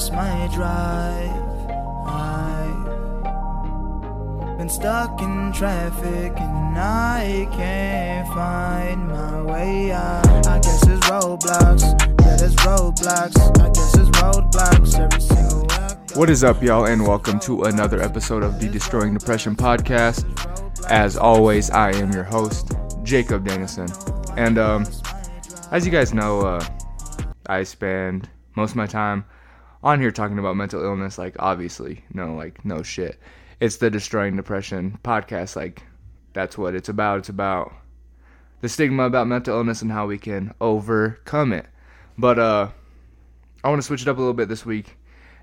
lost my drive. I've been stuck in traffic and I can't find my way out. I guess it's roadblocks. Yeah, there's roadblocks. I guess it's roadblocks every single. What is up, y'all, and welcome to another episode of the Destroying Depression podcast. As always, I am your host, Jacob Dennison. And um, as you guys know, uh, I spend most of my time on here talking about mental illness. Like, obviously, no, like, no shit. It's the Destroying Depression podcast. Like, that's what it's about. It's about the stigma about mental illness and how we can overcome it. But uh, I want to switch it up a little bit this week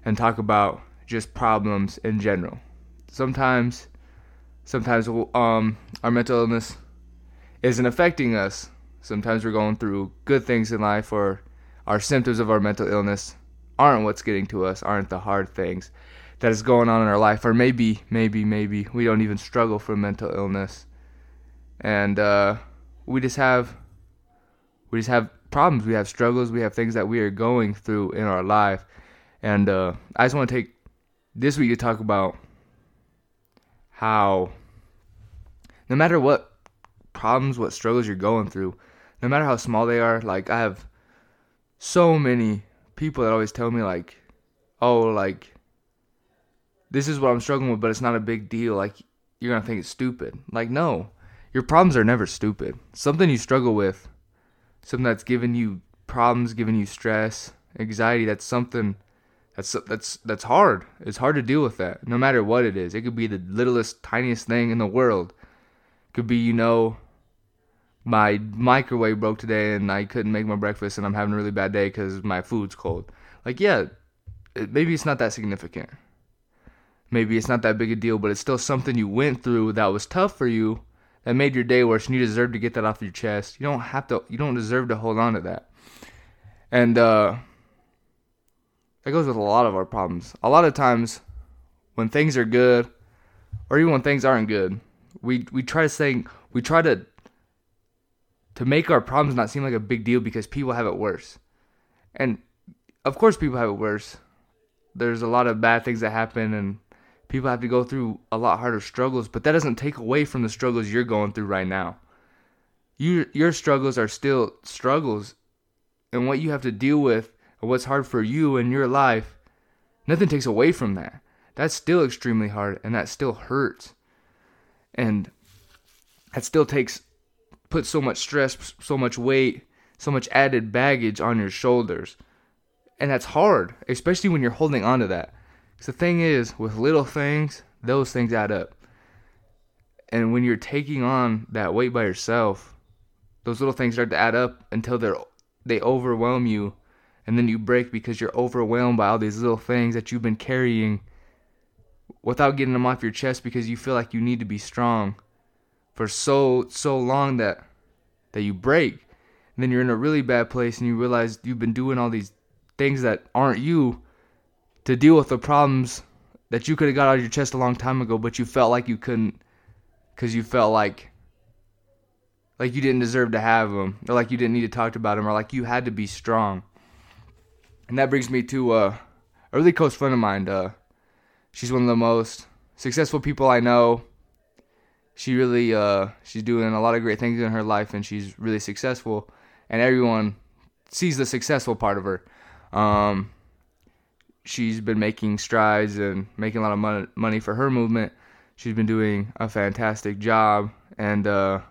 and talk about just problems in general. Sometimes, sometimes um, our mental illness isn't affecting us. Sometimes we're going through good things in life, or our symptoms of our mental illness aren't what's getting to us, aren't the hard things that is going on in our life, or maybe, maybe, maybe we don't even struggle from mental illness, and uh, we just have, we just have problems, we have struggles, we have things that we are going through in our life, and uh, I just want to take this week to talk about how no matter what problems, what struggles you're going through, no matter how small they are, like I have so many people that always tell me like, "Oh, like this is what I'm struggling with, but it's not a big deal. Like you're to think it's stupid." Like no. Your problems are never stupid. Something you struggle with, something that's giving you problems, giving you stress, anxiety, that's something that's that's that's hard. It's hard to deal with that, no matter what it is. It could be the littlest, tiniest thing in the world. It could be, you know, my microwave broke today and I couldn't make my breakfast and I'm having a really bad day because my food's cold. Like, yeah, maybe it's not that significant. Maybe it's not that big a deal, but it's still something you went through that was tough for you, that made your day worse, and you deserve to get that off your chest. You don't have to. You don't deserve to hold on to that. And uh, that goes with a lot of our problems. A lot of times, when things are good, or even when things aren't good, we we try to say we try to to make our problems not seem like a big deal because people have it worse. And of course, people have it worse. There's a lot of bad things that happen, and people have to go through a lot harder struggles. But that doesn't take away from the struggles you're going through right now. You your struggles are still struggles, and what you have to deal with, and what's hard for you in your life, nothing takes away from that. That's still extremely hard, and that still hurts, and that still takes put so much stress, so much weight, so much added baggage on your shoulders. And that's hard, especially when you're holding on to that. Because the thing is, with little things, those things add up. And when you're taking on that weight by yourself, those little things start to add up until they're they overwhelm you and then you break because you're overwhelmed by all these little things that you've been carrying without getting them off your chest because you feel like you need to be strong for so so long that that you break. And then you're in a really bad place and you realize you've been doing all these things that aren't you to deal with the problems that you could have got out of your chest a long time ago but you felt like you couldn't because you felt like like you didn't deserve to have them or like you didn't need to talk about them or like you had to be strong. And that brings me to uh, a really close friend of mine uh, she's one of the most successful people i know she really uh she's doing a lot of great things in her life and she's really successful and everyone sees the successful part of her. Um she's been making strides and making a lot of money, money for her movement. She's been doing a fantastic job and uh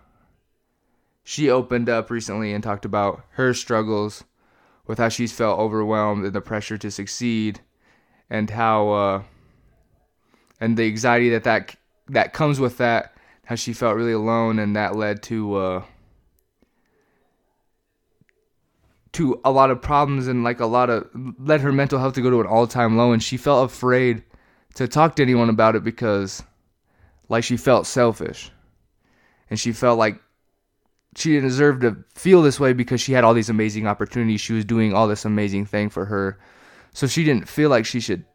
she opened up recently and talked about her struggles with how she's felt overwhelmed and the pressure to succeed and how uh and the anxiety that that that comes with that how she felt really alone and that led to uh to a lot of problems and like a lot of led her mental health to go to an all-time low and she felt afraid to talk to anyone about it because like she felt selfish. And she felt like she didn't deserve to feel this way because she had all these amazing opportunities. She was doing all this amazing thing for her. So she didn't feel like she should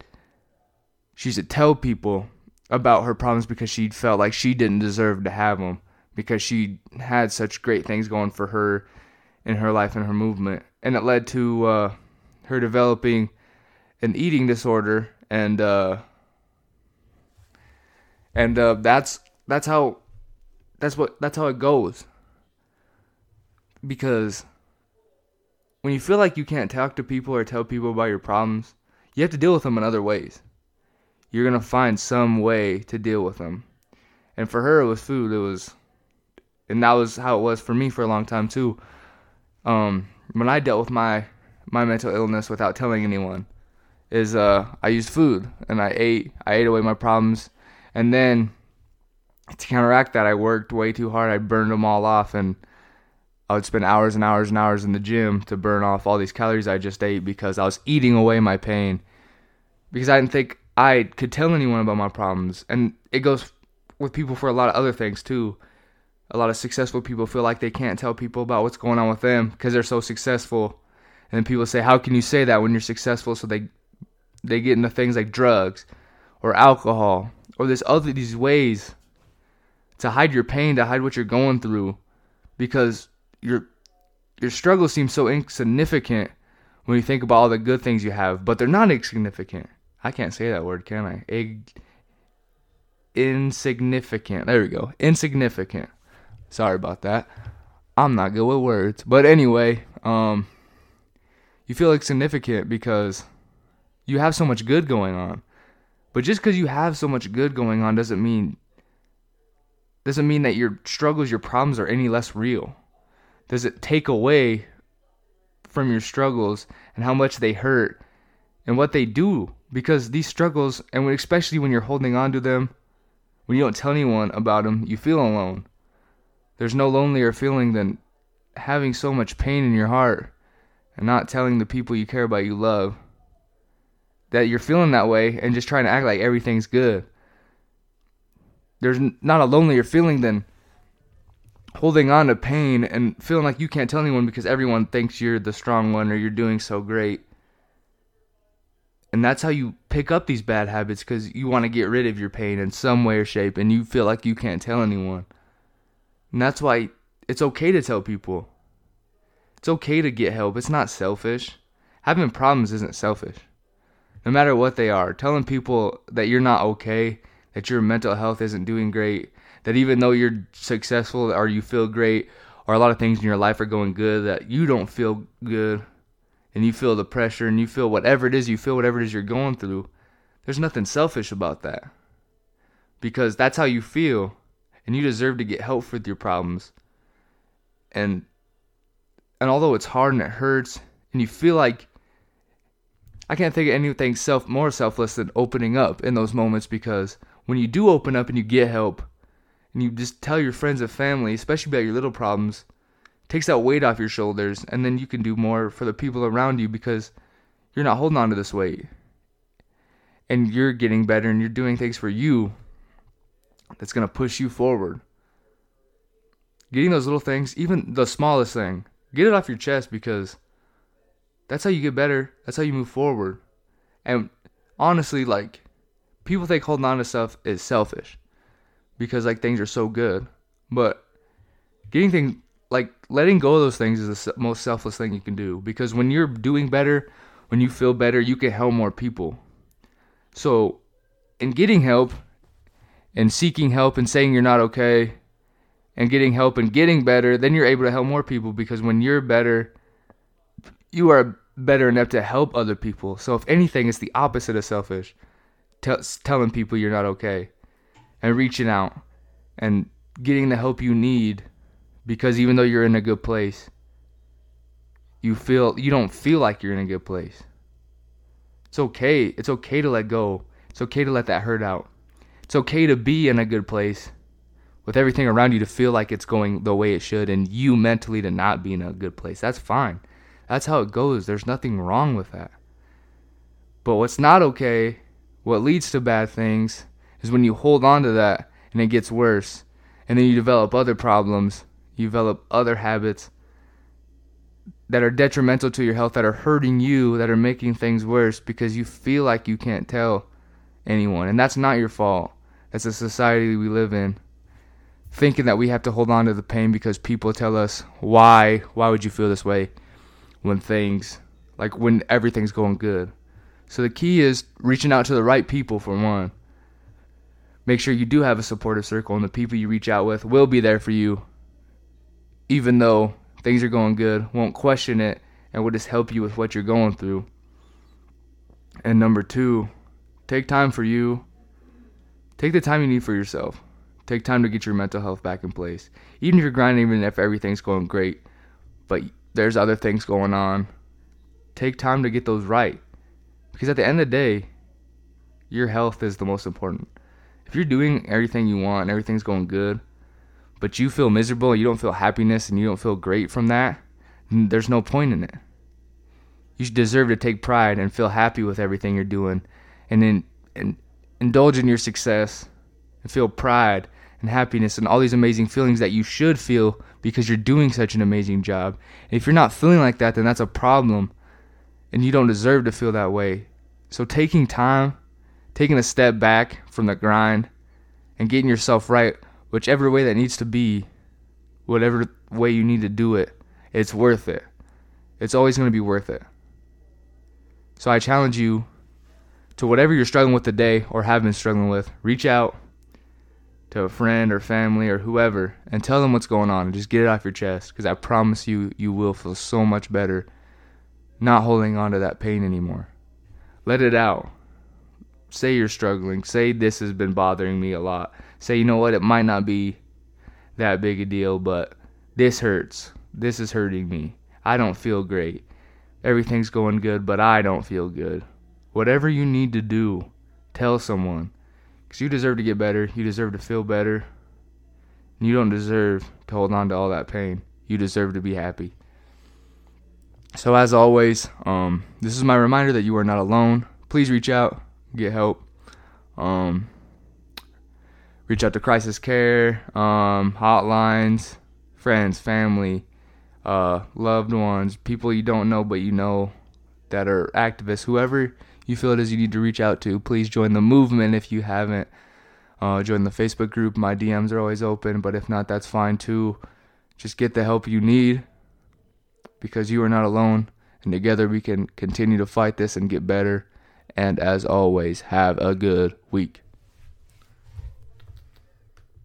she should tell people about her problems because she felt like she didn't deserve to have them because she had such great things going for her in her life and her movement. And it led to uh, her developing an eating disorder and uh and uh that's that's how that's what that's how it goes. Because when you feel like you can't talk to people or tell people about your problems you have to deal with them in other ways you're gonna find some way to deal with them. And for her it was food. It was and that was how it was for me for a long time too. Um when i dealt with my my mental illness without telling anyone is uh I used food and I ate I ate away my problems. And then to counteract that I worked way too hard. I burned them all off and I would spend hours and hours and hours in the gym to burn off all these calories I just ate because I was eating away my pain. Because I didn't think I could tell anyone about my problems and it goes with people for a lot of other things too. A lot of successful people feel like they can't tell people about what's going on with them because they're so successful. And people say how can you say that when you're successful? So they they get into things like drugs or alcohol or there's other these ways to hide your pain, to hide what you're going through because your your struggles seem so insignificant when you think about all the good things you have, but they're not insignificant. I can't say that word, can I? Ig- insignificant. There we go. Insignificant. Sorry about that. I'm not good with words. But anyway, um you feel insignificant because you have so much good going on. But just because you have so much good going on doesn't mean doesn't mean that your struggles, your problems are any less real. Does it take away from your struggles and how much they hurt and what they do? Because these struggles, and especially when you're holding on to them, when you don't tell anyone about them, you feel alone. There's no lonelier feeling than having so much pain in your heart and not telling the people you care about you love that you're feeling that way and just trying to act like everything's good. There's not a lonelier feeling than holding on to pain and feeling like you can't tell anyone because everyone thinks you're the strong one or you're doing so great. And that's how you pick up these bad habits because you want to get rid of your pain in some way or shape and you feel like you can't tell anyone. And that's why it's okay to tell people. It's okay to get help. It's not selfish. Having problems isn't selfish no matter what they are, telling people that you're not okay, that your mental health isn't doing great, that even though you're successful or you feel great or a lot of things in your life are going good, that you don't feel good and you feel the pressure and you feel whatever it is, you feel whatever it is you're going through. There's nothing selfish about that. Because that's how you feel and you deserve to get help with your problems. And and although it's hard and it hurts and you feel like I can't think of anything self more selfless than opening up in those moments because when you do open up and you get help and you just tell your friends and family, especially about your little problems, takes that weight off your shoulders and then you can do more for the people around you because you're not holding on to this weight. And you're getting better and you're doing things for you that's going to push you forward. Getting those little things, even the smallest thing, get it off your chest because that's how you get better. That's how you move forward. And honestly, like people think holding on to stuff is selfish because like things are so good, but getting things like letting go of those things is the most selfless thing you can do because when you're doing better, when you feel better, you can help more people. So, in getting help and seeking help and saying you're not okay and getting help and getting better, then you're able to help more people because when you're better, you are better enough to help other people. So if anything, it's the opposite of selfish. Tell, telling people you're not okay and reaching out and getting the help you need because even though you're in a good place, you feel you don't feel like you're in a good place. It's okay. It's okay to let go. It's okay to let that hurt out. It's okay to be in a good place with everything around you to feel like it's going the way it should and you mentally to not be in a good place. That's fine. That's how it goes. There's nothing wrong with that. But what's not okay, what leads to bad things, is when you hold on to that and it gets worse. And then you develop other problems, you develop other habits that are detrimental to your health, that are hurting you, that are making things worse because you feel like you can't tell anyone. And that's not your fault. That's the society we live in. Thinking that we have to hold on to the pain because people tell us, why? Why would you feel this way? when things like when everything's going good. So the key is reaching out to the right people for one. Make sure you do have a supportive circle and the people you reach out with will be there for you even though things are going good, won't question it and will just help you with what you're going through. And number 2, take time for you. Take the time you need for yourself. Take time to get your mental health back in place. Even if you're grinding, even if everything's going great, but there's other things going on, take time to get those right. Because at the end of the day, your health is the most important. If you're doing everything you want and everything's going good, but you feel miserable, you don't feel happiness, and you don't feel great from that, there's no point in it. You deserve to take pride and feel happy with everything you're doing, and then and indulge in your success and feel pride and happiness and all these amazing feelings that you should feel because you're doing such an amazing job. And if you're not feeling like that, then that's a problem, and you don't deserve to feel that way. So taking time, taking a step back from the grind, and getting yourself right whichever way that needs to be, whatever way you need to do it, it's worth it. It's always going to be worth it. So I challenge you to whatever you're struggling with today or have been struggling with, reach out to a friend or family or whoever and tell them what's going on and just get it off your chest because I promise you, you will feel so much better not holding on to that pain anymore. Let it out. Say you're struggling. Say this has been bothering me a lot say, you know what, it might not be that big a deal, but this hurts. This is hurting me. I don't feel great. Everything's going good, but I don't feel good. Whatever you need to do, tell someone. Because you deserve to get better. You deserve to feel better. You don't deserve to hold on to all that pain. You deserve to be happy. So, as always, um, this is my reminder that you are not alone. Please reach out, get help. Um, reach out to crisis care, um, hotlines, friends, family, uh, loved ones, people you don't know but you know that are activists, whoever you feel it is you need to reach out to. Please join the movement if you haven't. Uh, join the Facebook group. My DMs are always open, but if not, that's fine too. Just get the help you need because you are not alone, and together we can continue to fight this and get better. And as always, have a good week.